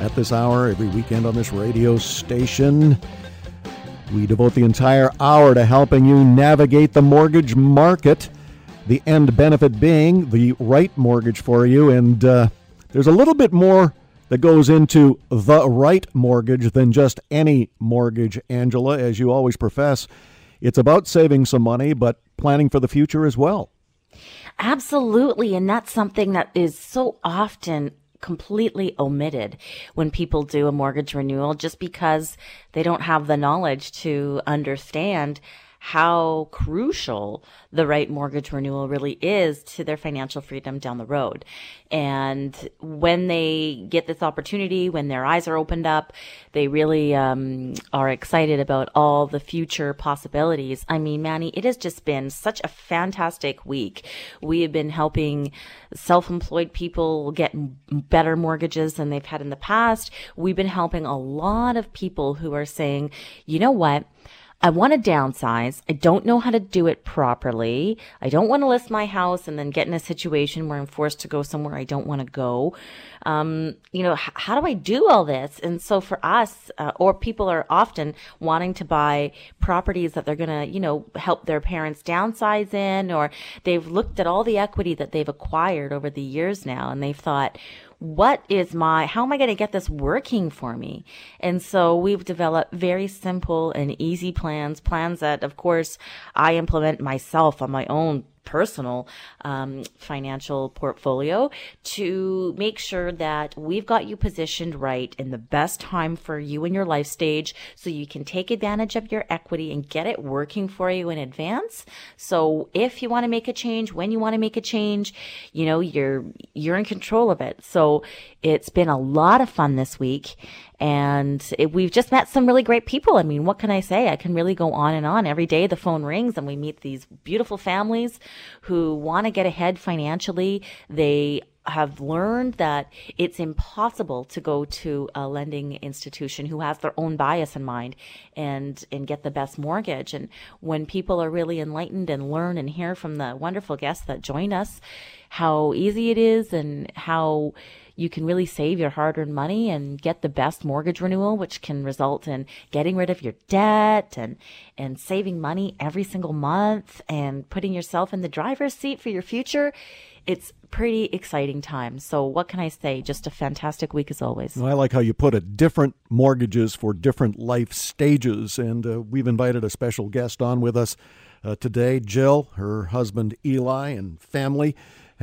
at this hour every weekend on this radio station. We devote the entire hour to helping you navigate the mortgage market, the end benefit being the right mortgage for you. And uh, there's a little bit more that goes into the right mortgage than just any mortgage, Angela, as you always profess. It's about saving some money, but planning for the future as well. Absolutely. And that's something that is so often completely omitted when people do a mortgage renewal just because they don't have the knowledge to understand how crucial the right mortgage renewal really is to their financial freedom down the road. And when they get this opportunity, when their eyes are opened up, they really um, are excited about all the future possibilities. I mean, Manny, it has just been such a fantastic week. We have been helping self-employed people get better mortgages than they've had in the past. We've been helping a lot of people who are saying, you know what? I want to downsize. I don't know how to do it properly. I don't want to list my house and then get in a situation where I'm forced to go somewhere I don't want to go. Um, you know, h- how do I do all this? And so for us, uh, or people are often wanting to buy properties that they're going to, you know, help their parents downsize in, or they've looked at all the equity that they've acquired over the years now and they've thought, what is my, how am I going to get this working for me? And so we've developed very simple and easy plans, plans that of course I implement myself on my own personal um, financial portfolio to make sure that we've got you positioned right in the best time for you in your life stage so you can take advantage of your equity and get it working for you in advance. So if you want to make a change, when you want to make a change, you know, you're, you're in control of it. So it's been a lot of fun this week and it, we've just met some really great people. I mean, what can I say? I can really go on and on. Every day the phone rings and we meet these beautiful families who want to get ahead financially. They have learned that it's impossible to go to a lending institution who has their own bias in mind and and get the best mortgage and when people are really enlightened and learn and hear from the wonderful guests that join us how easy it is and how you can really save your hard earned money and get the best mortgage renewal, which can result in getting rid of your debt and, and saving money every single month and putting yourself in the driver's seat for your future. It's pretty exciting time. So what can I say? Just a fantastic week as always. Well, I like how you put it. Different mortgages for different life stages. And uh, we've invited a special guest on with us uh, today, Jill, her husband Eli, and family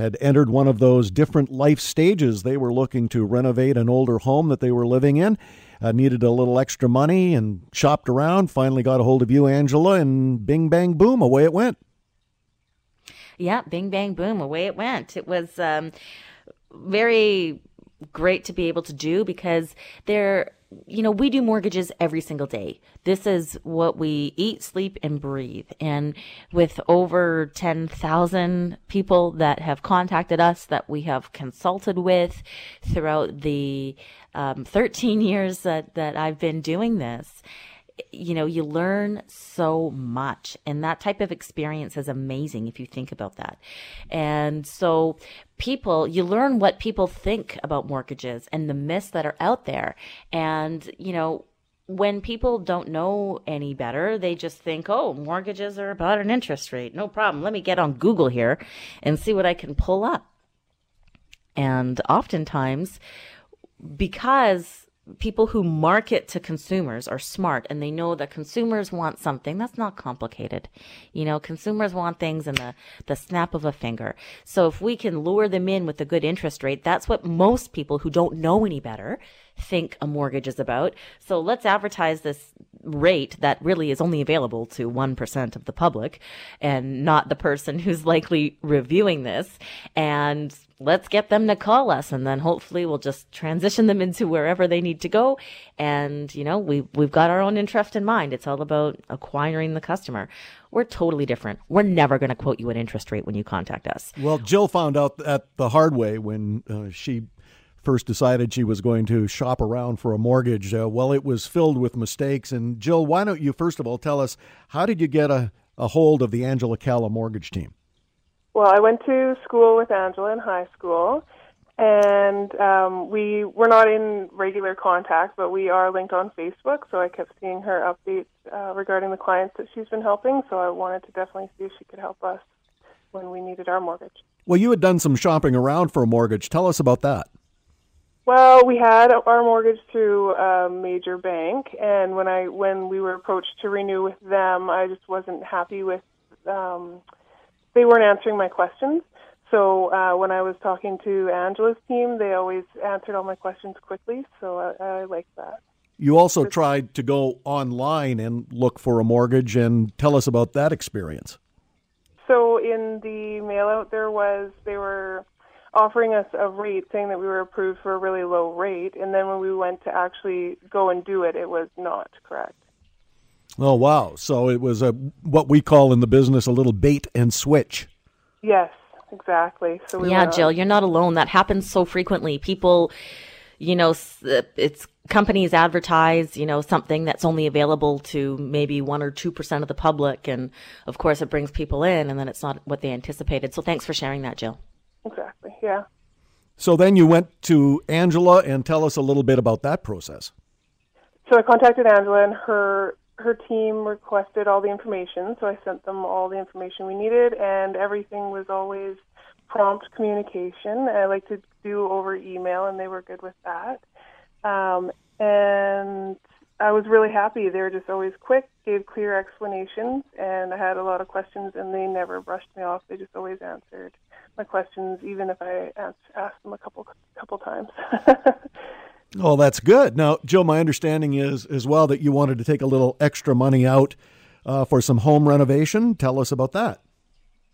had entered one of those different life stages. They were looking to renovate an older home that they were living in, uh, needed a little extra money, and shopped around. Finally, got a hold of you, Angela, and bing, bang, boom, away it went. Yeah, bing, bang, boom, away it went. It was um, very great to be able to do because there you know, we do mortgages every single day. This is what we eat, sleep, and breathe. And with over 10,000 people that have contacted us that we have consulted with throughout the um, 13 years that, that I've been doing this, you know, you learn so much. And that type of experience is amazing if you think about that. And so people, you learn what people think about mortgages and the myths that are out there. And, you know, when people don't know any better, they just think, oh, mortgages are about an interest rate. No problem. Let me get on Google here and see what I can pull up. And oftentimes, because people who market to consumers are smart and they know that consumers want something that's not complicated. You know, consumers want things in the, the snap of a finger. So if we can lure them in with a good interest rate, that's what most people who don't know any better think a mortgage is about. So let's advertise this rate that really is only available to 1% of the public and not the person who's likely reviewing this. And let's get them to call us and then hopefully we'll just transition them into wherever they need to go. And, you know, we, we've got our own interest in mind. It's all about acquiring the customer. We're totally different. We're never going to quote you an interest rate when you contact us. Well, Jill found out that the hard way when uh, she first decided she was going to shop around for a mortgage. Uh, well, it was filled with mistakes. And Jill, why don't you first of all tell us how did you get a, a hold of the Angela Calla mortgage team? Well, I went to school with Angela in high school, and um, we were not in regular contact, but we are linked on Facebook. So I kept seeing her updates uh, regarding the clients that she's been helping. So I wanted to definitely see if she could help us when we needed our mortgage. Well, you had done some shopping around for a mortgage. Tell us about that. Well, we had our mortgage through a major bank, and when I when we were approached to renew with them, I just wasn't happy with. Um, they weren't answering my questions. So uh, when I was talking to Angela's team, they always answered all my questions quickly. So I, I liked that. You also tried to go online and look for a mortgage, and tell us about that experience. So in the mail out, there was they were offering us a rate saying that we were approved for a really low rate, and then when we went to actually go and do it, it was not correct. Oh wow! So it was a what we call in the business a little bait and switch. Yes, exactly. So we yeah, Jill, you're not alone. That happens so frequently. People, you know, uh, it's companies advertise, you know, something that's only available to maybe one or two percent of the public, and of course, it brings people in, and then it's not what they anticipated. So thanks for sharing that, Jill. Exactly. Yeah. So then you went to Angela and tell us a little bit about that process. So I contacted Angela and her her team requested all the information, so I sent them all the information we needed, and everything was always prompt communication. I like to do over email, and they were good with that. Um, and I was really happy. They were just always quick, gave clear explanations, and I had a lot of questions, and they never brushed me off. They just always answered my questions, even if I asked, asked them a couple couple times. Oh, that's good. Now, Joe, my understanding is as well that you wanted to take a little extra money out uh, for some home renovation. Tell us about that.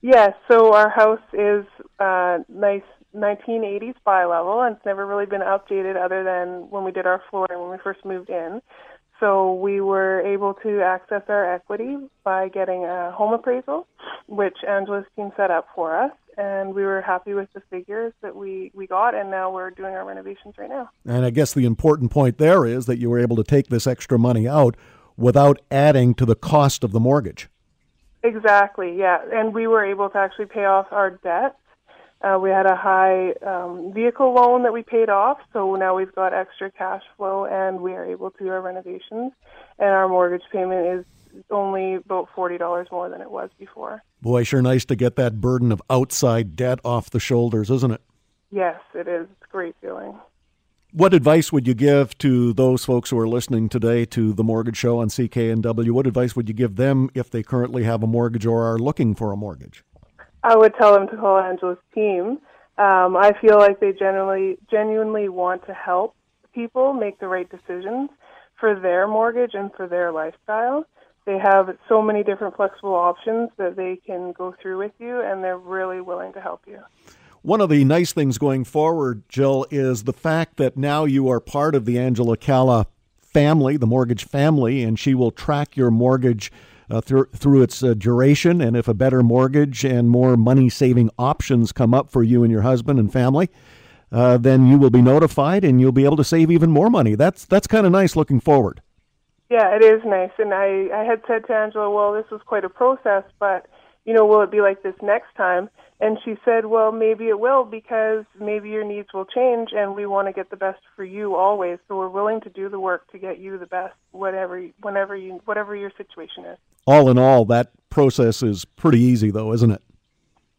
Yes. So our house is uh, nice 1980s bi-level, and it's never really been updated other than when we did our flooring when we first moved in. So we were able to access our equity by getting a home appraisal, which Angela's team set up for us and we were happy with the figures that we, we got, and now we're doing our renovations right now. And I guess the important point there is that you were able to take this extra money out without adding to the cost of the mortgage. Exactly, yeah. And we were able to actually pay off our debts. Uh, we had a high um, vehicle loan that we paid off, so now we've got extra cash flow and we are able to do our renovations. And our mortgage payment is only about forty dollars more than it was before. Boy, sure nice to get that burden of outside debt off the shoulders, isn't it? Yes, it is. It's a great feeling. What advice would you give to those folks who are listening today to the Mortgage Show on CKNW? What advice would you give them if they currently have a mortgage or are looking for a mortgage? I would tell them to call Angela's team. Um, I feel like they generally genuinely want to help people make the right decisions for their mortgage and for their lifestyle they have so many different flexible options that they can go through with you, and they're really willing to help you. One of the nice things going forward, Jill, is the fact that now you are part of the Angela Calla family, the mortgage family, and she will track your mortgage uh, through, through its uh, duration. And if a better mortgage and more money saving options come up for you and your husband and family, uh, then you will be notified and you'll be able to save even more money. That's that's kind of nice looking forward. Yeah, it is nice. And I, I had said to Angela, well, this was quite a process, but, you know, will it be like this next time? And she said, well, maybe it will because maybe your needs will change and we want to get the best for you always. So we're willing to do the work to get you the best, whatever, whenever you, whatever your situation is. All in all, that process is pretty easy though, isn't it?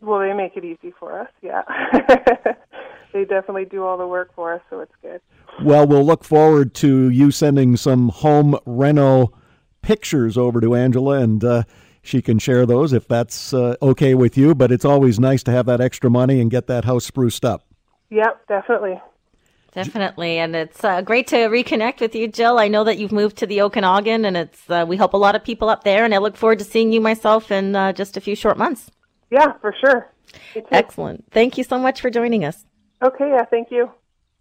Well, they make it easy for us. Yeah. they definitely do all the work for us, so it's good. Well, we'll look forward to you sending some home reno pictures over to Angela, and uh, she can share those if that's uh, okay with you. But it's always nice to have that extra money and get that house spruced up. Yep, definitely. Definitely, and it's uh, great to reconnect with you, Jill. I know that you've moved to the Okanagan, and it's uh, we help a lot of people up there, and I look forward to seeing you myself in uh, just a few short months. Yeah, for sure. Excellent. Thank you so much for joining us. Okay, yeah, thank you.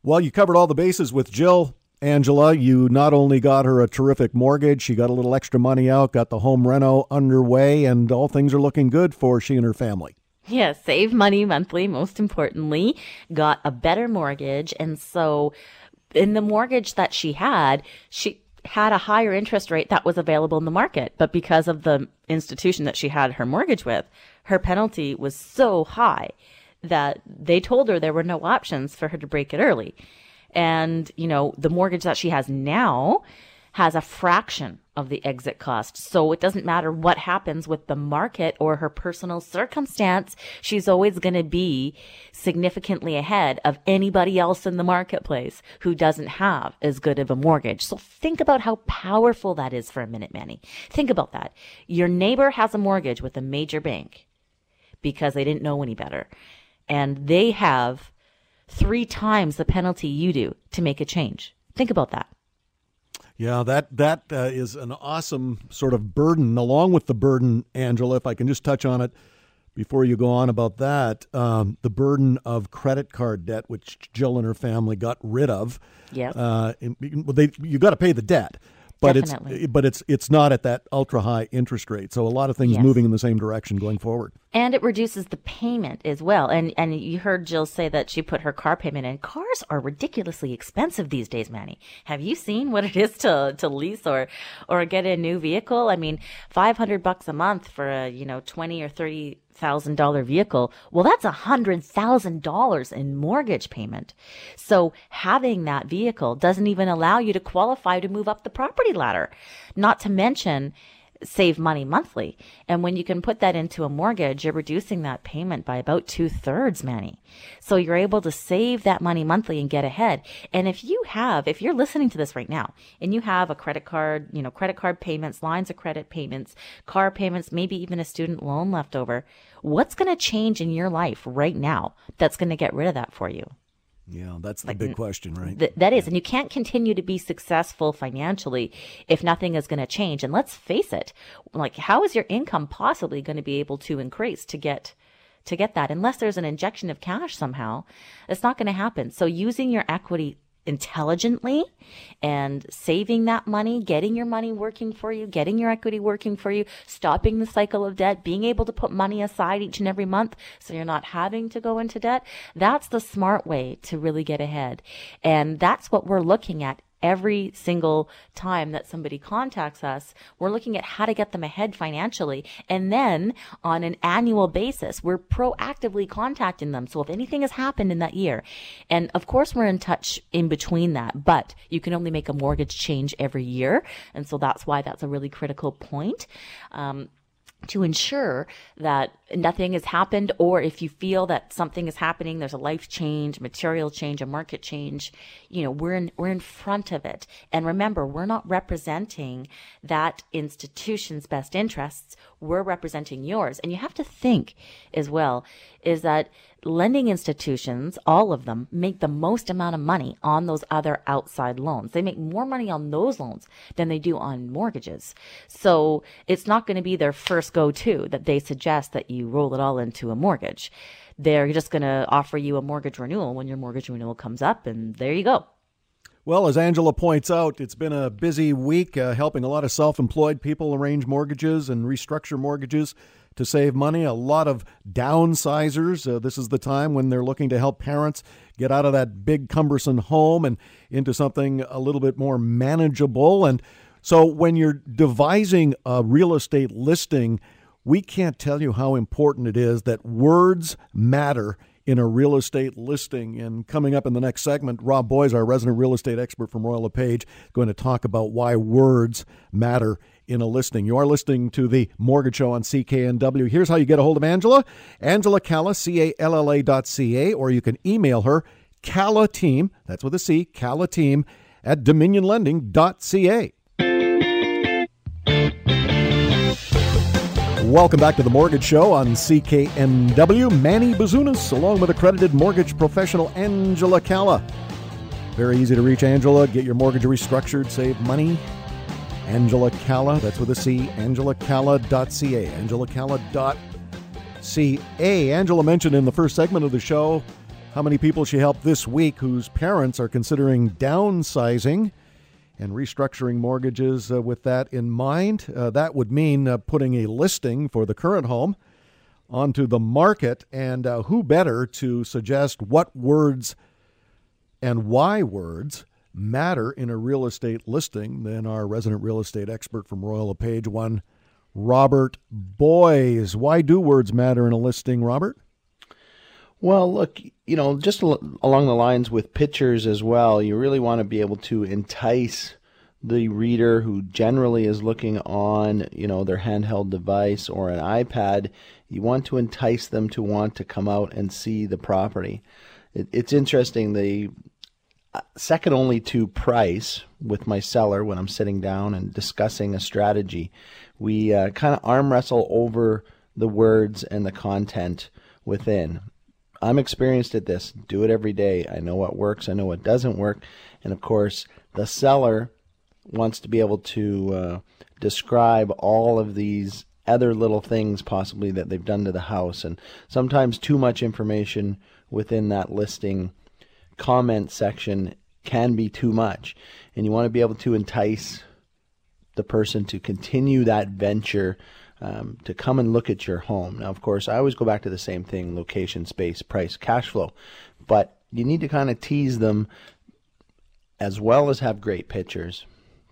Well, you covered all the bases with Jill. Angela, you not only got her a terrific mortgage, she got a little extra money out, got the home reno underway, and all things are looking good for she and her family. Yeah, save money monthly, most importantly, got a better mortgage. And so in the mortgage that she had, she had a higher interest rate that was available in the market. But because of the institution that she had her mortgage with, her penalty was so high that they told her there were no options for her to break it early. And, you know, the mortgage that she has now has a fraction of the exit cost. So it doesn't matter what happens with the market or her personal circumstance. She's always going to be significantly ahead of anybody else in the marketplace who doesn't have as good of a mortgage. So think about how powerful that is for a minute, Manny. Think about that. Your neighbor has a mortgage with a major bank because they didn't know any better. And they have three times the penalty you do to make a change. Think about that. Yeah, that that uh, is an awesome sort of burden. Along with the burden, Angela, if I can just touch on it before you go on about that, um, the burden of credit card debt, which Jill and her family got rid of. Yeah, uh, they you got to pay the debt, but Definitely. it's but it's it's not at that ultra high interest rate. So a lot of things Yes. moving in the same direction going forward. and it reduces the payment as well. And and you heard Jill say that she put her car payment in. Cars are ridiculously expensive these days, Manny. Have you seen what it is to to lease or or get a new vehicle? I mean, five hundred bucks a month for a you know twenty or thirty thousand dollar vehicle. Well, that's a hundred thousand dollars in mortgage payment. So having that vehicle doesn't even allow you to qualify to move up the property ladder. Not to mention save money monthly. And when you can put that into a mortgage, you're reducing that payment by about two thirds, Manny. So you're able to save that money monthly and get ahead. And if you have, if you're listening to this right now and you have a credit card, you know, credit card payments, lines of credit payments, car payments, maybe even a student loan left over, what's going to change in your life right now that's going to get rid of that for you? Yeah, that's the big question, right? Th- that is, and you can't continue to be successful financially if nothing is going to change. And let's face it, like how is your income possibly going to be able to increase to get to get that unless there's an injection of cash somehow? It's not going to happen. So using your equity intelligently and saving that money, getting your money working for you, getting your equity working for you, stopping the cycle of debt, being able to put money aside each and every month so you're not having to go into debt. That's the smart way to really get ahead. And that's what we're looking at every single time that somebody contacts us, we're looking at how to get them ahead financially. And then on an annual basis, we're proactively contacting them. So if anything has happened in that year, and of course we're in touch in between that, but you can only make a mortgage change every year. And so that's why that's a really critical point. Um, to ensure that nothing has happened or if you feel that something is happening there's a life change material change a market change you know we're in we're in front of it and remember we're not representing that institution's best interests we're representing yours and you have to think as well is that lending institutions, all of them, make the most amount of money on those other outside loans. They make more money on those loans than they do on mortgages. So it's not going to be their first go to that they suggest that you roll it all into a mortgage. They're just going to offer you a mortgage renewal when your mortgage renewal comes up, and there you go. Well, as Angela points out, it's been a busy week uh, helping a lot of self employed people arrange mortgages and restructure mortgages to save money. A lot of downsizers. Uh, this is the time when they're looking to help parents get out of that big, cumbersome home and into something a little bit more manageable. And so when you're devising a real estate listing, we can't tell you how important it is that words matter in a real estate listing. And coming up in the next segment, Rob Boies, our resident real estate expert from Royal LePage, going to talk about why words matter in a listing. You are listening to the Mortgage Show on CKNW. Here's how you get a hold of Angela. Angela Calla, C-A-L-L-A dot C-A, or you can email her, Calla Team, that's with a C, Calla Team, at dominionlending.ca. Welcome back to the Mortgage Show on CKNW. Manny Bazunas, along with accredited mortgage professional Angela Calla. Very easy to reach Angela. Get your mortgage restructured, save money. Angela Calla, that's with a C, angelacalla.ca, angelacalla.ca. Angela mentioned in the first segment of the show how many people she helped this week whose parents are considering downsizing and restructuring mortgages uh, with that in mind. Uh, that would mean uh, putting a listing for the current home onto the market, and uh, who better to suggest what words and why words matter in a real estate listing than our resident real estate expert from Royal LePage One, Robert Boies. Why do words matter in a listing, Robert? Well, look, you know, just along the lines with pictures as well, you really want to be able to entice the reader who generally is looking on, you know, their handheld device or an iPad. You want to entice them to want to come out and see the property. It, it's interesting. The uh, second only to price with my seller when I'm sitting down and discussing a strategy, we uh, kind of arm wrestle over the words and the content within. I'm experienced at this. Do it every day. I know what works. I know what doesn't work. And of course, the seller wants to be able to uh, describe all of these other little things possibly that they've done to the house. And sometimes too much information within that listing comment section can be too much. And you want to be able to entice the person to continue that venture um, to come and look at your home. Now, of course, I always go back to the same thing location, space, price, cash flow. But you need to kind of tease them as well as have great pictures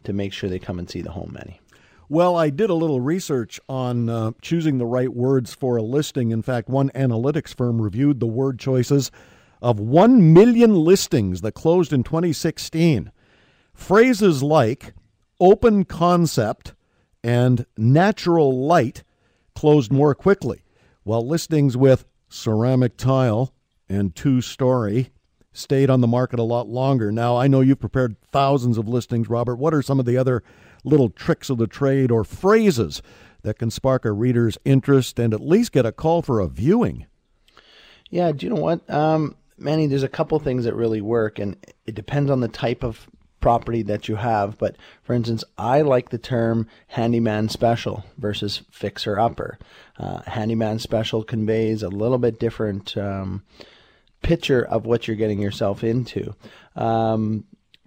to make sure they come and see the home, Manny. Well, I did a little research on uh, choosing the right words for a listing. In fact, one analytics firm reviewed the word choices of 1 million listings that closed in 2016. Phrases like open concept, and natural light closed more quickly, while listings with ceramic tile and two story stayed on the market a lot longer. Now, I know you've prepared thousands of listings, Robert. What are some of the other little tricks of the trade or phrases that can spark a reader's interest and at least get a call for a viewing? Yeah, do you know what? Um, Manny, there's a couple things that really work, and it depends on the type of property that you have. But for instance, I like the term handyman special versus fixer upper. Uh, handyman special conveys a little bit different um, picture of what you're getting yourself into. Um,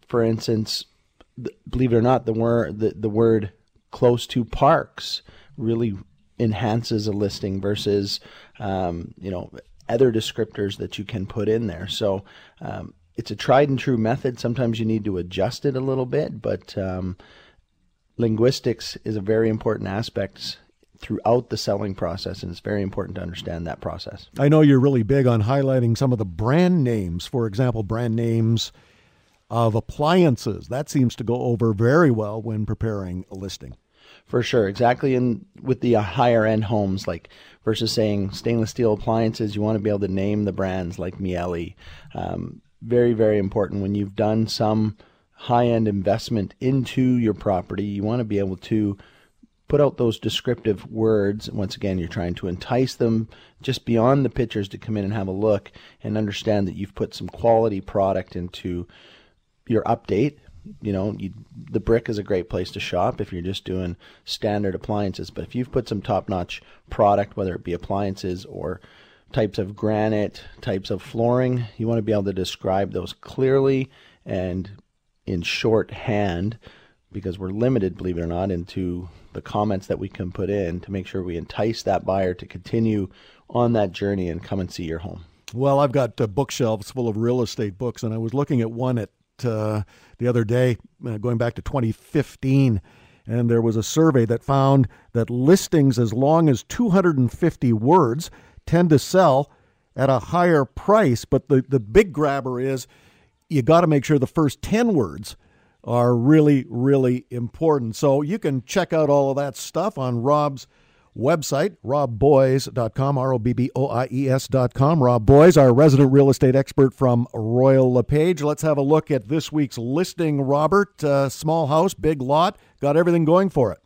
for instance, believe it or not, the word the, the word close to parks really enhances a listing versus um, you know other descriptors that you can put in there. So um, it's a tried and true method. Sometimes you need to adjust it a little bit, but um, linguistics is a very important aspect throughout the selling process, and it's very important to understand that process. I know you're really big on highlighting some of the brand names. For example, brand names of appliances. That seems to go over very well when preparing a listing. For sure, exactly. And with the higher end homes, like versus saying stainless steel appliances, you want to be able to name the brands like Miele. Um, very, very important when you've done some high end investment into your property. You want to be able to put out those descriptive words. Once again, you're trying to entice them just beyond the pictures to come in and have a look and understand that you've put some quality product into your update. You know, you, the brick is a great place to shop if you're just doing standard appliances. But if you've put some top notch product, whether it be appliances or types of granite, types of flooring. You want to be able to describe those clearly and in shorthand because we're limited, believe it or not, into the comments that we can put in to make sure we entice that buyer to continue on that journey and come and see your home. Well, I've got uh, bookshelves full of real estate books, and I was looking at one at uh, the other day, uh, going back to 2015, and there was a survey that found that listings as long as 250 words tend to sell at a higher price. But the, the big grabber is you got to make sure the first 10 words are really, really important. So you can check out all of that stuff on Rob's website, robboies.com, R O B B O I E S.com. Rob Boies, our resident real estate expert from Royal LePage. Let's have a look at this week's listing, Robert. Uh, small house, big lot, got everything going for it.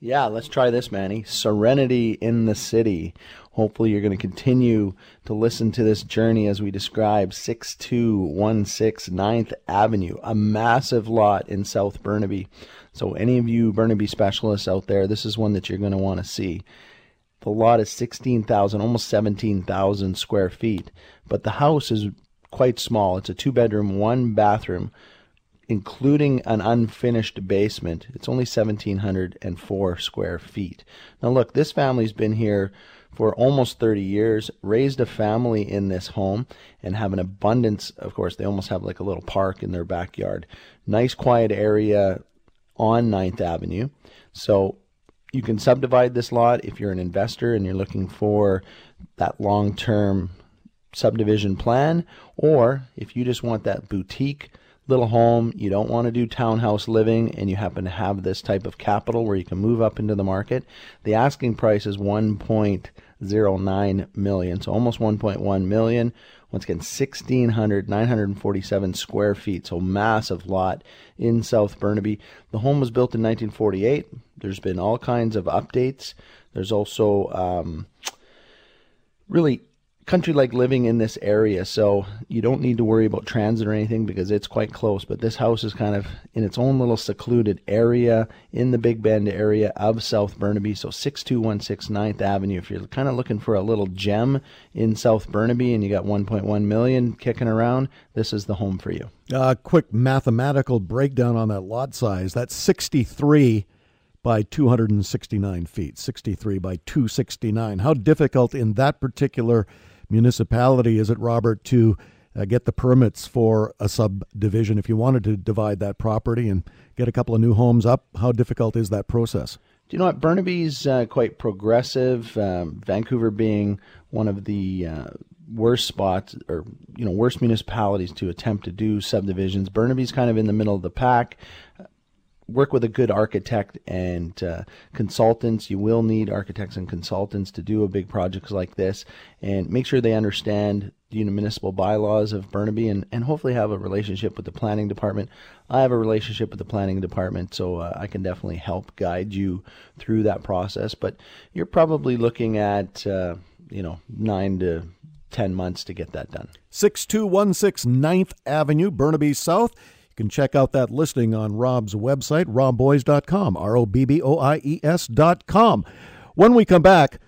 Yeah, let's try this, Manny. Serenity in the City Hopefully, you're going to continue to listen to this journey as we describe 6216 9th Avenue, a massive lot in South Burnaby. So, any of you Burnaby specialists out there, this is one that you're going to want to see. The lot is 16,000, almost 17,000 square feet, but the house is quite small. It's a two bedroom, one bathroom, including an unfinished basement. It's only 1,704 square feet. Now, look, this family's been here for almost 30 years, raised a family in this home, and have an abundance. Of course, they almost have like a little park in their backyard. Nice, quiet area on 9th Avenue. So, you can subdivide this lot if you're an investor and you're looking for that long term subdivision plan, or if you just want that boutique little home, you don't want to do townhouse living, and you happen to have this type of capital where you can move up into the market, the asking price is 1.09 million, so almost 1.1 million. Once again, 1,600, 947 square feet, so massive lot in South Burnaby. The home was built in 1948. There's been all kinds of updates. There's also um, really country like living in this area, so you don't need to worry about transit or anything because it's quite close. But this house is kind of in its own little secluded area in the Big Bend area of South Burnaby. So 6216 9th Avenue. If you're kind of looking for a little gem in South Burnaby and you got 1.1 million kicking around, this is the home for you. A uh, quick mathematical breakdown on that lot size. That's 63 by 269 feet, 63 by 269. How difficult in that particular municipality is it, Robert, to uh, get the permits for a subdivision if you wanted to divide that property and get a couple of new homes up? How difficult is that process? Do you know what? Burnaby's uh, quite progressive. Um, Vancouver being one of the uh, worst spots or you know worst municipalities to attempt to do subdivisions. Burnaby's kind of in the middle of the pack work with a good architect and uh, consultants. You will need architects and consultants to do a big project like this, and make sure they understand the municipal bylaws of Burnaby, and, and hopefully have a relationship with the planning department. I have a relationship with the planning department, so uh, I can definitely help guide you through that process. But you're probably looking at uh, you know nine to 10 months to get that done. 6216 9th Avenue, Burnaby South can check out that listing on Rob's website, robboies.com, R O B B O I E S.com. When we come back,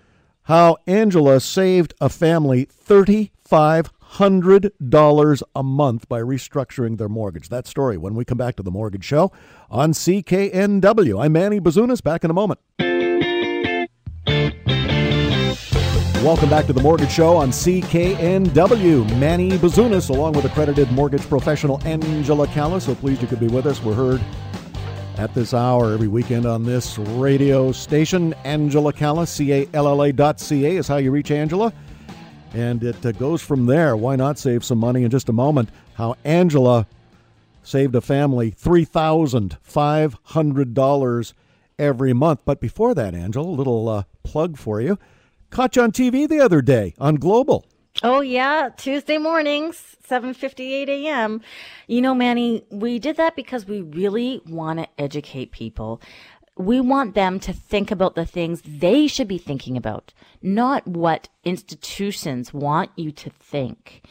how Angela saved a family $3,500 a month by restructuring their mortgage. That story when we come back to the Mortgage Show on CKNW. I'm Manny Bazunas, back in a moment. Welcome back to the Mortgage Show on CKNW. Manny Bazunas, along with accredited mortgage professional Angela Calla. So pleased you could be with us. We're heard at this hour every weekend on this radio station. Angela Calla, C A L L A dot C A is how you reach Angela. And it uh, goes from there. Why not save some money in just a moment? How Angela saved a family $3,500 every month. But before that, Angela, a little uh, plug for you. Caught you on TV the other day on Global. Oh yeah, Tuesday mornings, 7:58 a.m. You know, Manny, we did that because we really want to educate people. We want them to think about the things they should be thinking about, not what institutions want you to think.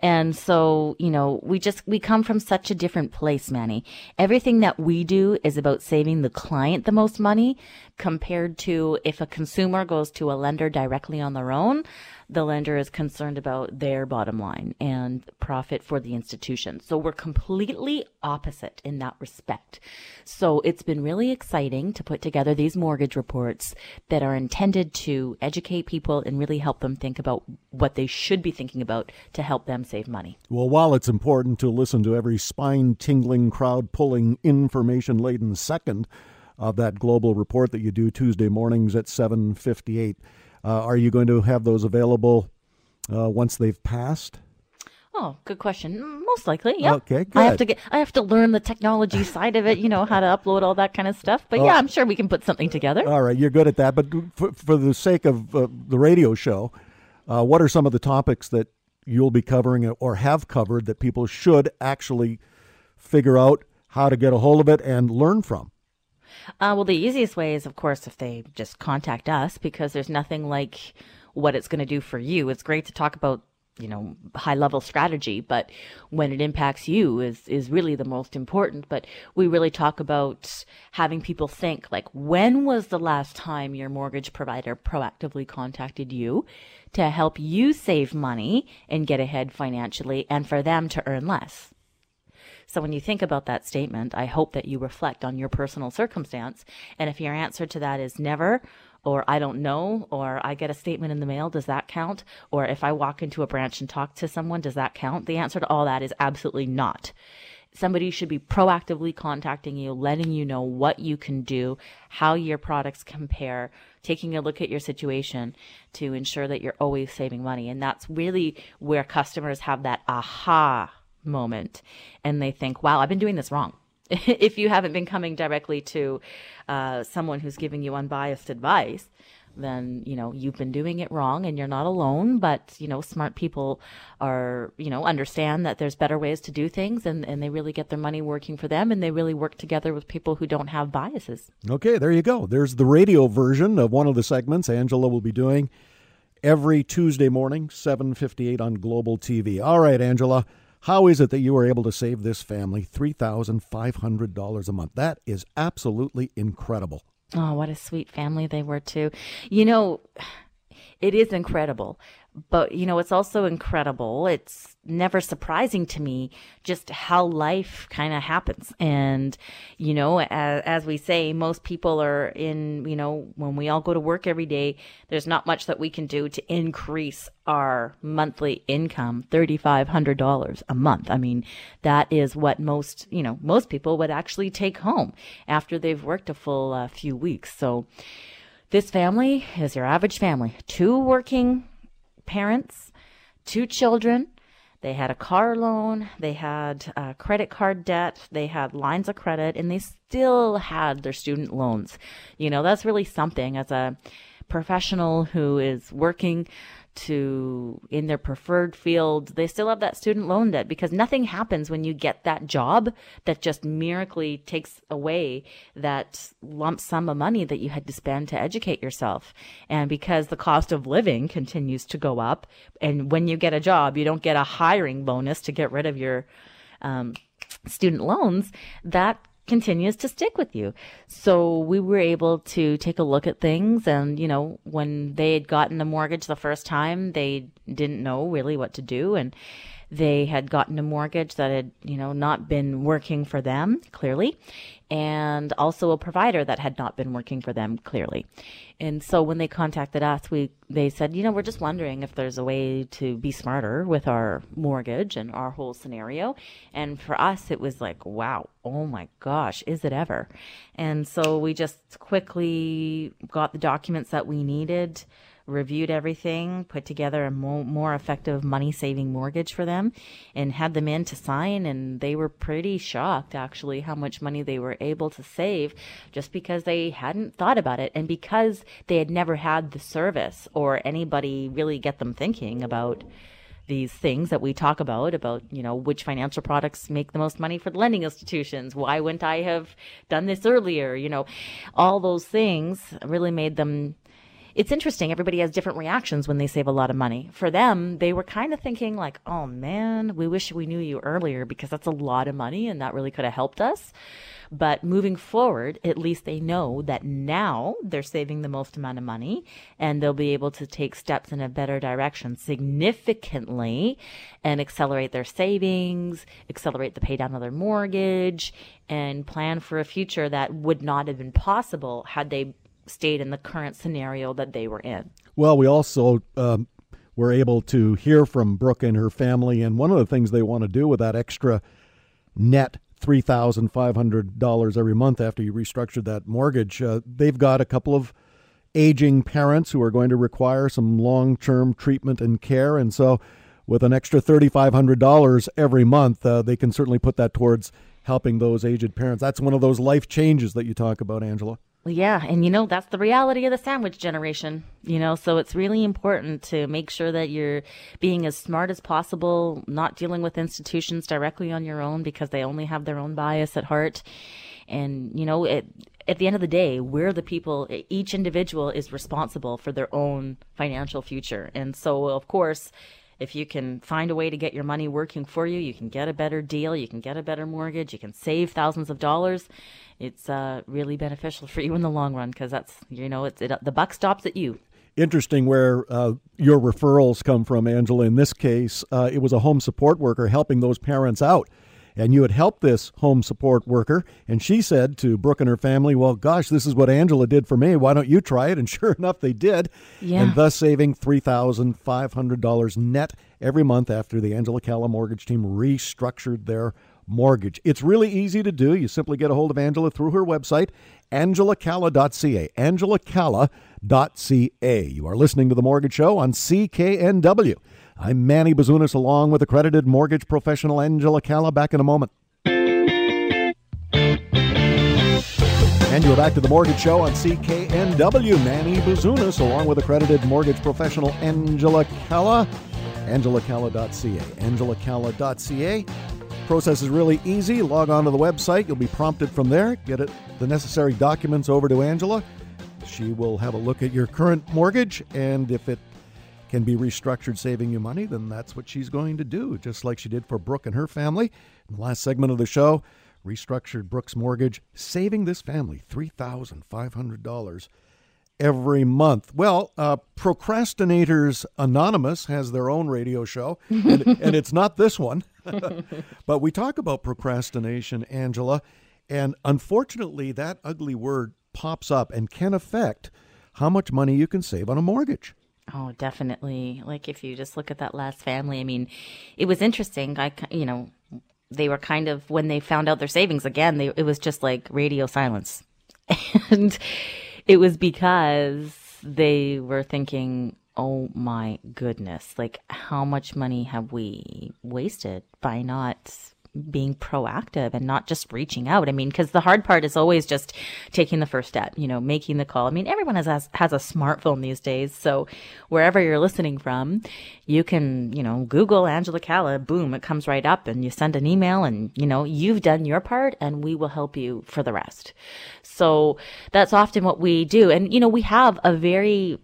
And so, you know, we just, we come from such a different place, Manny. Everything that we do is about saving the client the most money compared to if a consumer goes to a lender directly on their own the lender is concerned about their bottom line and profit for the institution. So we're completely opposite in that respect. So it's been really exciting to put together these mortgage reports that are intended to educate people and really help them think about what they should be thinking about to help them save money. Well, while it's important to listen to every spine tingling, crowd pulling, information laden second of that global report that you do Tuesday mornings at 758 uh, are you going to have those available uh, once they've passed? Oh, good question. Most likely, yeah. Okay, good. I have to get. I have to learn the technology side of it. You know how to upload all that kind of stuff. But yeah, I'm sure we can put something together. All right, you're good at that. But for, for the sake of uh, the radio show, uh, what are some of the topics that you'll be covering or have covered that people should actually figure out how to get a hold of it and learn from? Uh, well, the easiest way is, of course, if they just contact us because there's nothing like what it's going to do for you. It's great to talk about you know high level strategy but when it impacts you is is really the most important but we really talk about having people think like when was the last time your mortgage provider proactively contacted you to help you save money and get ahead financially and for them to earn less so when you think about that statement, I hope that you reflect on your personal circumstance. And if your answer to that is never, or I don't know, or I get a statement in the mail, does that count? Or if I walk into a branch and talk to someone, does that count? The answer to all that is absolutely not. Somebody should be proactively contacting you, letting you know what you can do, how your products compare, taking a look at your situation to ensure that you're always saving money. And that's really where customers have that aha moment and they think, wow, I've been doing this wrong. if you haven't been coming directly to uh, someone who's giving you unbiased advice, then you know you've been doing it wrong and you're not alone but you know smart people are you know understand that there's better ways to do things and, and they really get their money working for them and they really work together with people who don't have biases. Okay there you go. There's the radio version of one of the segments angela will be doing every tuesday morning 7.58 on global tv all right angela how is it that you were able to save this family $3,500 a month? That is absolutely incredible. Oh, what a sweet family they were, too. You know, it is incredible. But, you know, it's also incredible. It's never surprising to me just how life kind of happens. And, you know, as, as, we say, most people are in, you know, when we all go to work every day, there's not much that we can do to increase our monthly income, $3,500 a month. I mean, that is what most, you know, most people would actually take home after they've worked a full uh, few weeks. So, this family is your average family. Two working parents, two children. They had a car loan, they had uh, credit card debt, they had lines of credit, and they still had their student loans. You know, that's really something as a professional who is working to in their preferred field, they still have that student loan debt because nothing happens when you get that job that just miraculously takes away that lump sum of money that you had to spend to educate yourself. And because the cost of living continues to go up, and when you get a job, you don't get a hiring bonus to get rid of your um, student loans, that continues to stick with you. So we were able to take a look at things and, you know, when they had gotten the mortgage the first time, they didn't know really what to do and they had gotten a mortgage that had, you know, not been working for them clearly and also a provider that had not been working for them clearly. And so when they contacted us, we they said, you know, we're just wondering if there's a way to be smarter with our mortgage and our whole scenario. And for us, it was like, wow, oh my gosh, is it ever? And so we just quickly got the documents that we needed reviewed everything, put together a more, more effective money saving mortgage for them, and had them in to sign. And they were pretty shocked, actually, how much money they were able to save just because they hadn't thought about it and because they had never had the service or anybody really get them thinking about these things that we talk about about you know which financial products make the most money for the lending institutions why wouldn't i have done this earlier you know all those things really made them it's interesting. Everybody has different reactions when they save a lot of money. For them, they were kind of thinking like, "Oh man, we wish we knew you earlier because that's a lot of money and that really could have helped us." But moving forward, at least they know that now they're saving the most amount of money and they'll be able to take steps in a better direction significantly and accelerate their savings, accelerate the pay down of their mortgage, and plan for a future that would not have been possible had they stayed in the current scenario that they were in. Well, we also um, were able to hear from Brooke and her family, and one of the things they want to do with that extra net $3,500 every month after you restructured that mortgage, uh, they've got a couple of aging parents who are going to require some long term treatment and care. And so, with an extra $3,500 every month, uh, they can certainly put that towards helping those aged parents. That's one of those life changes that you talk about, Angela. Yeah, and you know, that's the reality of the sandwich generation, you know, so it's really important to make sure that you're being as smart as possible, not dealing with institutions directly on your own because they only have their own bias at heart. And, you know, it at the end of the day, we're the people, each individual is responsible for their own financial future. And so, of course, if you can find a way to get your money working for you, you can get a better deal, you can get a better mortgage, you can save thousands of dollars. It's uh, really beneficial for you in the long run because that's, you know, it's, it, the buck stops at you interesting where uh, your referrals come from, Angela. In this case, uh, it was a home support worker helping those parents out and you had helped this home support worker. And she said to Brooke and her family, Well, gosh, this is what Angela did for me. Why don't you try it? And sure enough, they did. Yeah. And thus saving $3,500 net every month after the Angela Calla mortgage team restructured their mortgage. It's really easy to do. You simply get a hold of Angela through her website, angelacalla.ca. angelacalla.ca. You are listening to The Mortgage Show on CKNW. I'm Manny Bazunas along with accredited mortgage professional Angela Calla. Back in a moment. And you're back to the Mortgage Show on CKNW. Manny Bazunas along with accredited mortgage professional Angela Calla. AngelaCalla.ca. AngelaCalla.ca. Process is really easy. Log on to the website. You'll be prompted from there. Get it, the necessary documents over to Angela. She will have a look at your current mortgage, and if it can be restructured, saving you money, then that's what she's going to do, just like she did for Brooke and her family. In the last segment of the show, restructured Brooke's mortgage, saving this family $3,500 every month. Well, uh, Procrastinators Anonymous has their own radio show, and, and it's not this one. but we talk about procrastination, Angela, and unfortunately, that ugly word pops up and can affect how much money you can save on a mortgage. Oh, definitely. Like if you just look at that last family, I mean, it was interesting. I, you know, they were kind of when they found out their savings again, they, it was just like radio silence. and it was because they were thinking, oh my goodness, like how much money have we wasted by not being proactive and not just reaching out. I mean, because the hard part is always just taking the first step, you know, making the call. I mean, everyone has, has, has a smartphone these days. So wherever you're listening from, you can, you know, Google Angela Calla, boom, it comes right up and you send an email and, you know, you've done your part and we will help you for the rest. So that's often what we do. And, you know, we have a very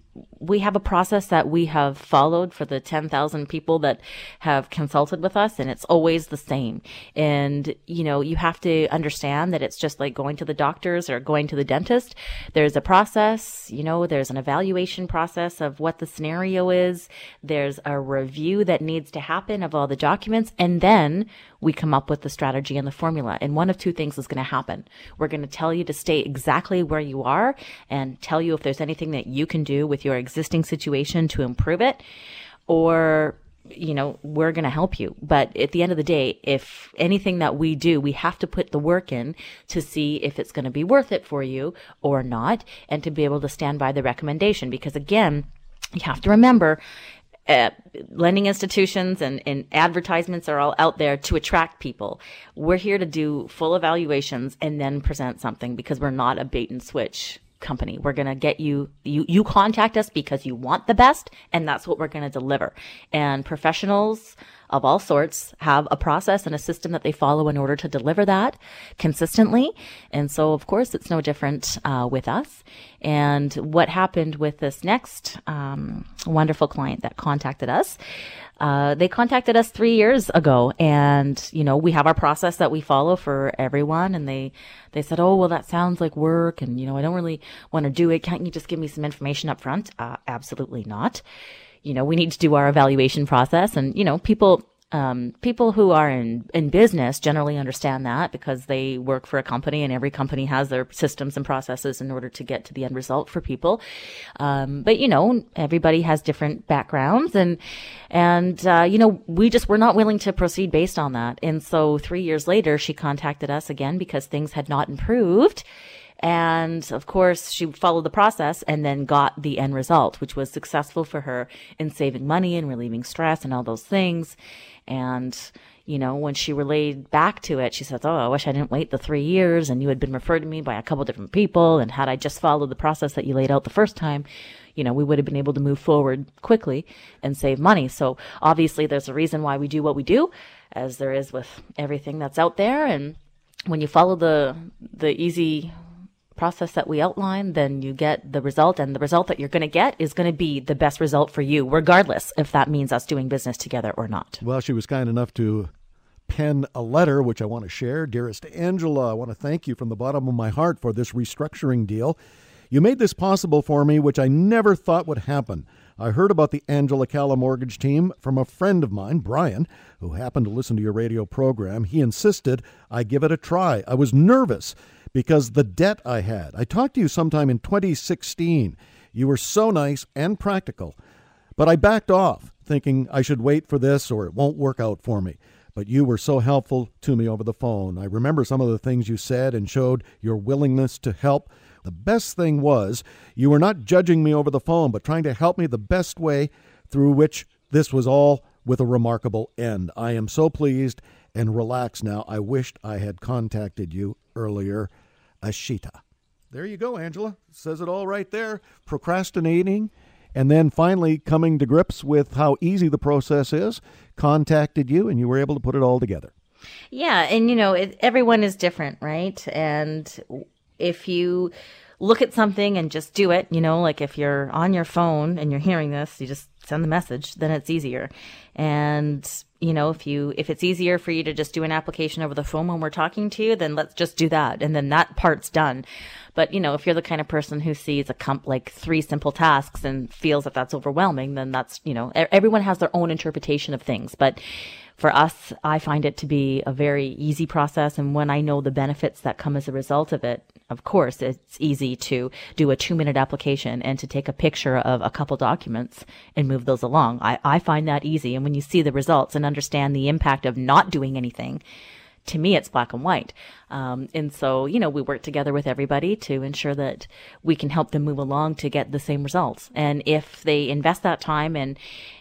we have a process that we have followed for the 10,000 people that have consulted with us and it's always the same. And, you know, you have to understand that it's just like going to the doctors or going to the dentist. There's a process, you know, there's an evaluation process of what the scenario is. There's a review that needs to happen of all the documents. And then we come up with the strategy and the formula. And one of two things is going to happen. We're going to tell you to stay exactly where you are and tell you if there's anything that you can do with your existing situation to improve it or you know, we're going to help you. But at the end of the day, if anything that we do, we have to put the work in to see if it's going to be worth it for you or not and to be able to stand by the recommendation. Because again, you have to remember uh, lending institutions and, and advertisements are all out there to attract people. We're here to do full evaluations and then present something because we're not a bait and switch company. We're going to get you, you, you contact us because you want the best and that's what we're going to deliver. And professionals, of all sorts have a process and a system that they follow in order to deliver that consistently. And so, of course, it's no different uh, with us. And what happened with this next um, wonderful client that contacted us? Uh, they contacted us three years ago, and you know we have our process that we follow for everyone. And they they said, "Oh, well, that sounds like work, and you know I don't really want to do it. Can't you just give me some information up front?" Uh, absolutely not you know, we need to do our evaluation process. And, you know, people, um, people who are in, in business generally understand that because they work for a company and every company has their systems and processes in order to get to the end result for people. Um, but you know, everybody has different backgrounds and, and, uh, you know, we just were not willing to proceed based on that. And so three years later, she contacted us again because things had not improved. And of course, she followed the process and then got the end result, which was successful for her in saving money and relieving stress and all those things. And, you know, when she relayed back to it, she says, Oh, I wish I didn't wait the three years and you had been referred to me by a couple different people. And had I just followed the process that you laid out the first time, you know, we would have been able to move forward quickly and save money. So obviously there's a reason why we do what we do, as there is with everything that's out there. And when you follow the, the easy process that we outline, then you get the result. And the result that you're going to get is going to be the best result for you, regardless if that means us doing business together or not. Well, she was kind enough to pen a letter, which I want to share. Dearest Angela, I want to thank you from the bottom of my heart for this restructuring deal. You made this possible for me, which I never thought would happen. I heard about the Angela Calla mortgage team from a friend of mine, Brian, who happened to listen to your radio program. He insisted I give it a try. I was nervous because the debt I had. I talked to you sometime in 2016. You were so nice and practical, but I backed off, thinking I should wait for this or it won't work out for me. But you were so helpful to me over the phone. I remember some of the things you said and showed your willingness to help. The best thing was you were not judging me over the phone, but trying to help me the best way through which this was all with a remarkable end. I am so pleased and relaxed now. I wished I had contacted you earlier. Ashita. There you go, Angela. Says it all right there. Procrastinating and then finally coming to grips with how easy the process is, contacted you and you were able to put it all together. Yeah, and you know, it, everyone is different, right? And if you look at something and just do it, you know, like if you're on your phone and you're hearing this, you just send the message, then it's easier. And, you know, if you, if it's easier for you to just do an application over the phone when we're talking to you, then let's just do that. And then that part's done. But, you know, if you're the kind of person who sees a comp, like three simple tasks and feels that that's overwhelming, then that's, you know, everyone has their own interpretation of things. But, for us, I find it to be a very easy process. And when I know the benefits that come as a result of it, of course, it's easy to do a two minute application and to take a picture of a couple documents and move those along. I, I find that easy. And when you see the results and understand the impact of not doing anything, to me, it's black and white. Um, and so, you know, we work together with everybody to ensure that we can help them move along to get the same results. And if they invest that time and,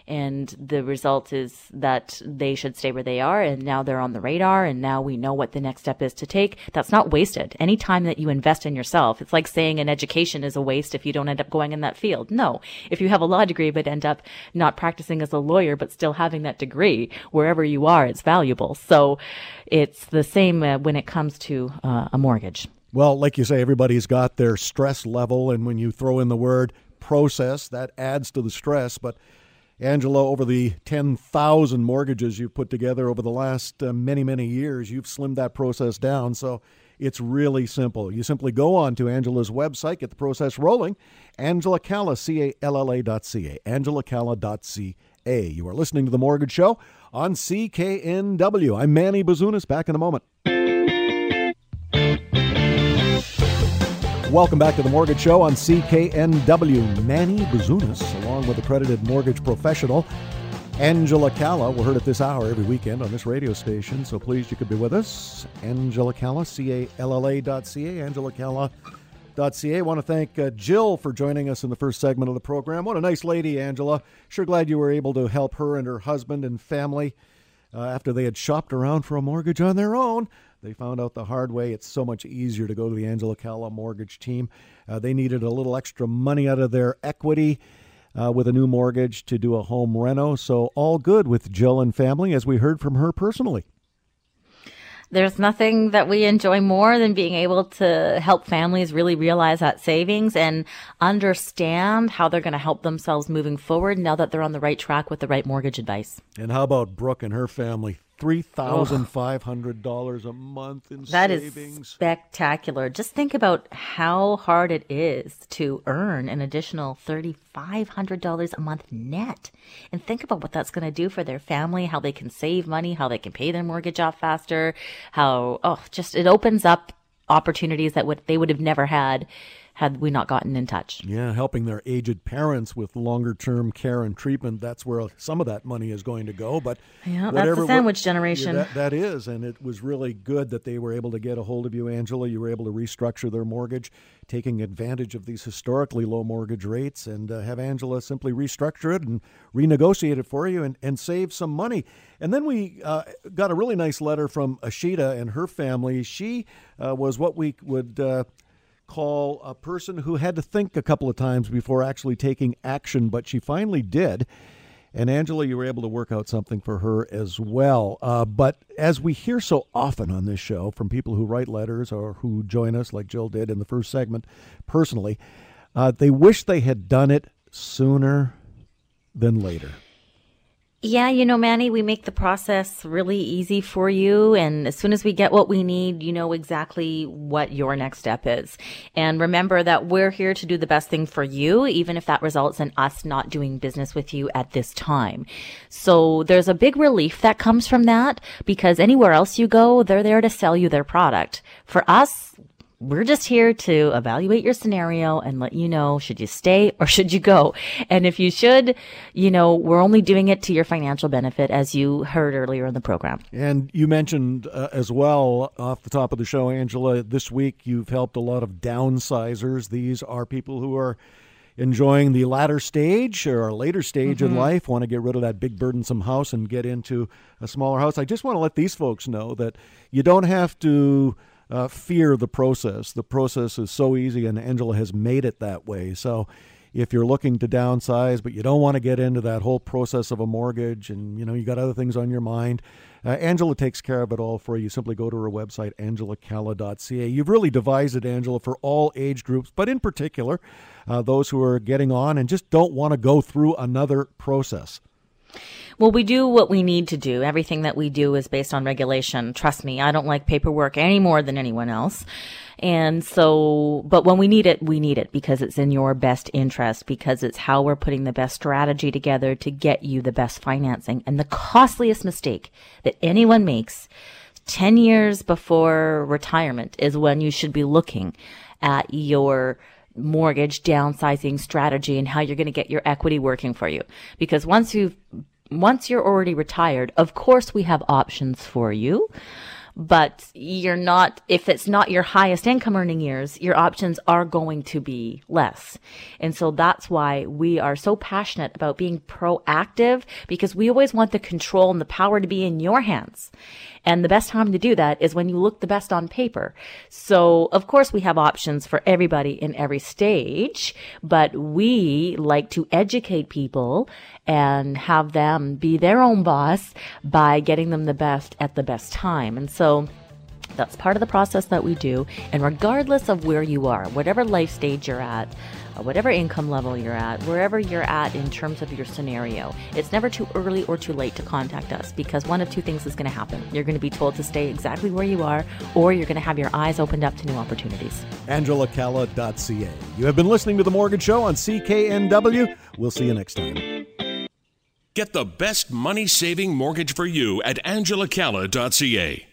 and the result is that they should stay where they are and now they're on the radar and now we know what the next step is to take, that's not wasted. Any time that you invest in yourself, it's like saying an education is a waste if you don't end up going in that field. No. If you have a law degree but end up not practicing as a lawyer but still having that degree, wherever you are, it's valuable. So it's the same uh, when it comes to uh, a mortgage. Well, like you say, everybody's got their stress level, and when you throw in the word process, that adds to the stress. But Angela, over the 10,000 mortgages you've put together over the last uh, many, many years, you've slimmed that process down. So it's really simple. You simply go on to Angela's website, get the process rolling. Angela Calla, C-A-L-L-A dot C-A, angelacalla dot C-A. You are listening to The Mortgage Show on CKNW. I'm Manny Bazunas, back in a moment. Welcome back to the Mortgage Show on CKNW. Manny Bazunas, along with accredited mortgage professional Angela Calla. We're heard at this hour every weekend on this radio station, so pleased you could be with us. Angela Calla, C-A-L-L-A dot C-A, Angela Calla dot C-A. I want to thank uh, Jill for joining us in the first segment of the program. What a nice lady, Angela. Sure glad you were able to help her and her husband and family uh, after they had shopped around for a mortgage on their own. They found out the hard way. It's so much easier to go to the Angela Calla mortgage team. Uh, they needed a little extra money out of their equity uh, with a new mortgage to do a home reno. So all good with Jill and family, as we heard from her personally. There's nothing that we enjoy more than being able to help families really realize that savings and understand how they're going to help themselves moving forward now that they're on the right track with the right mortgage advice. And how about Brooke and her family? Three thousand five hundred dollars a month in that savings. is spectacular. Just think about how hard it is to earn an additional thirty five hundred dollars a month net, and think about what that's going to do for their family. How they can save money, how they can pay their mortgage off faster. How oh, just it opens up opportunities that would they would have never had had we not gotten in touch. Yeah, helping their aged parents with longer term care and treatment. That's where some of that money is going to go. But yeah, whatever, that's the sandwich what, generation. Yeah, that, that is. And it was really good that they were able to get a hold of you, Angela. You were able to restructure their mortgage, taking advantage of these historically low mortgage rates, and uh, have Angela simply restructure it and renegotiate it for you and, and save some money. And then we uh, got a really nice letter from Ashita and her family. She uh, was what we would uh, call a person who had to think a couple of times before actually taking action, but she finally did. And Angela, you were able to work out something for her as well. Uh, but as we hear so often on this show from people who write letters or who join us, like Jill did in the first segment personally, uh, they wish they had done it sooner than later. Yeah, you know, Manny, we make the process really easy for you. And as soon as we get what we need, you know exactly what your next step is. And remember that we're here to do the best thing for you, even if that results in us not doing business with you at this time. So there's a big relief that comes from that because anywhere else you go, they're there to sell you their product. For us, we're just here to evaluate your scenario and let you know should you stay or should you go. And if you should, you know, we're only doing it to your financial benefit as you heard earlier in the program. And you mentioned uh, as well off the top of the show, Angela, this week you've helped a lot of downsizers. These are people who are enjoying the latter stage or a later stage mm-hmm. in life, want to get rid of that big burdensome house and get into a smaller house. I just want to let these folks know that you don't have to uh, fear the process. The process is so easy, and Angela has made it that way. So, if you're looking to downsize, but you don't want to get into that whole process of a mortgage, and you know you got other things on your mind, uh, Angela takes care of it all for you. Simply go to her website, angelacalla.ca. You've really devised it, Angela, for all age groups, but in particular, uh, those who are getting on and just don't want to go through another process. Well, we do what we need to do. Everything that we do is based on regulation. Trust me, I don't like paperwork any more than anyone else. And so, but when we need it, we need it because it's in your best interest, because it's how we're putting the best strategy together to get you the best financing. And the costliest mistake that anyone makes 10 years before retirement is when you should be looking at your mortgage downsizing strategy and how you're going to get your equity working for you. Because once you've once you're already retired, of course we have options for you. But you're not, if it's not your highest income earning years, your options are going to be less. And so that's why we are so passionate about being proactive because we always want the control and the power to be in your hands. And the best time to do that is when you look the best on paper. So of course we have options for everybody in every stage, but we like to educate people and have them be their own boss by getting them the best at the best time. And so that's part of the process that we do. And regardless of where you are, whatever life stage you're at, Uh, whatever income level you're at, wherever you're at in terms of your scenario, it's never too early or too late to contact us because one of two things is going to happen. You're going to be told to stay exactly where you are, or you're going to have your eyes opened up to new opportunities. AngelaCalla.ca. You have been listening to The Mortgage Show on CKNW. We'll see you next time. Get the best money saving mortgage for you at angelacalla.ca.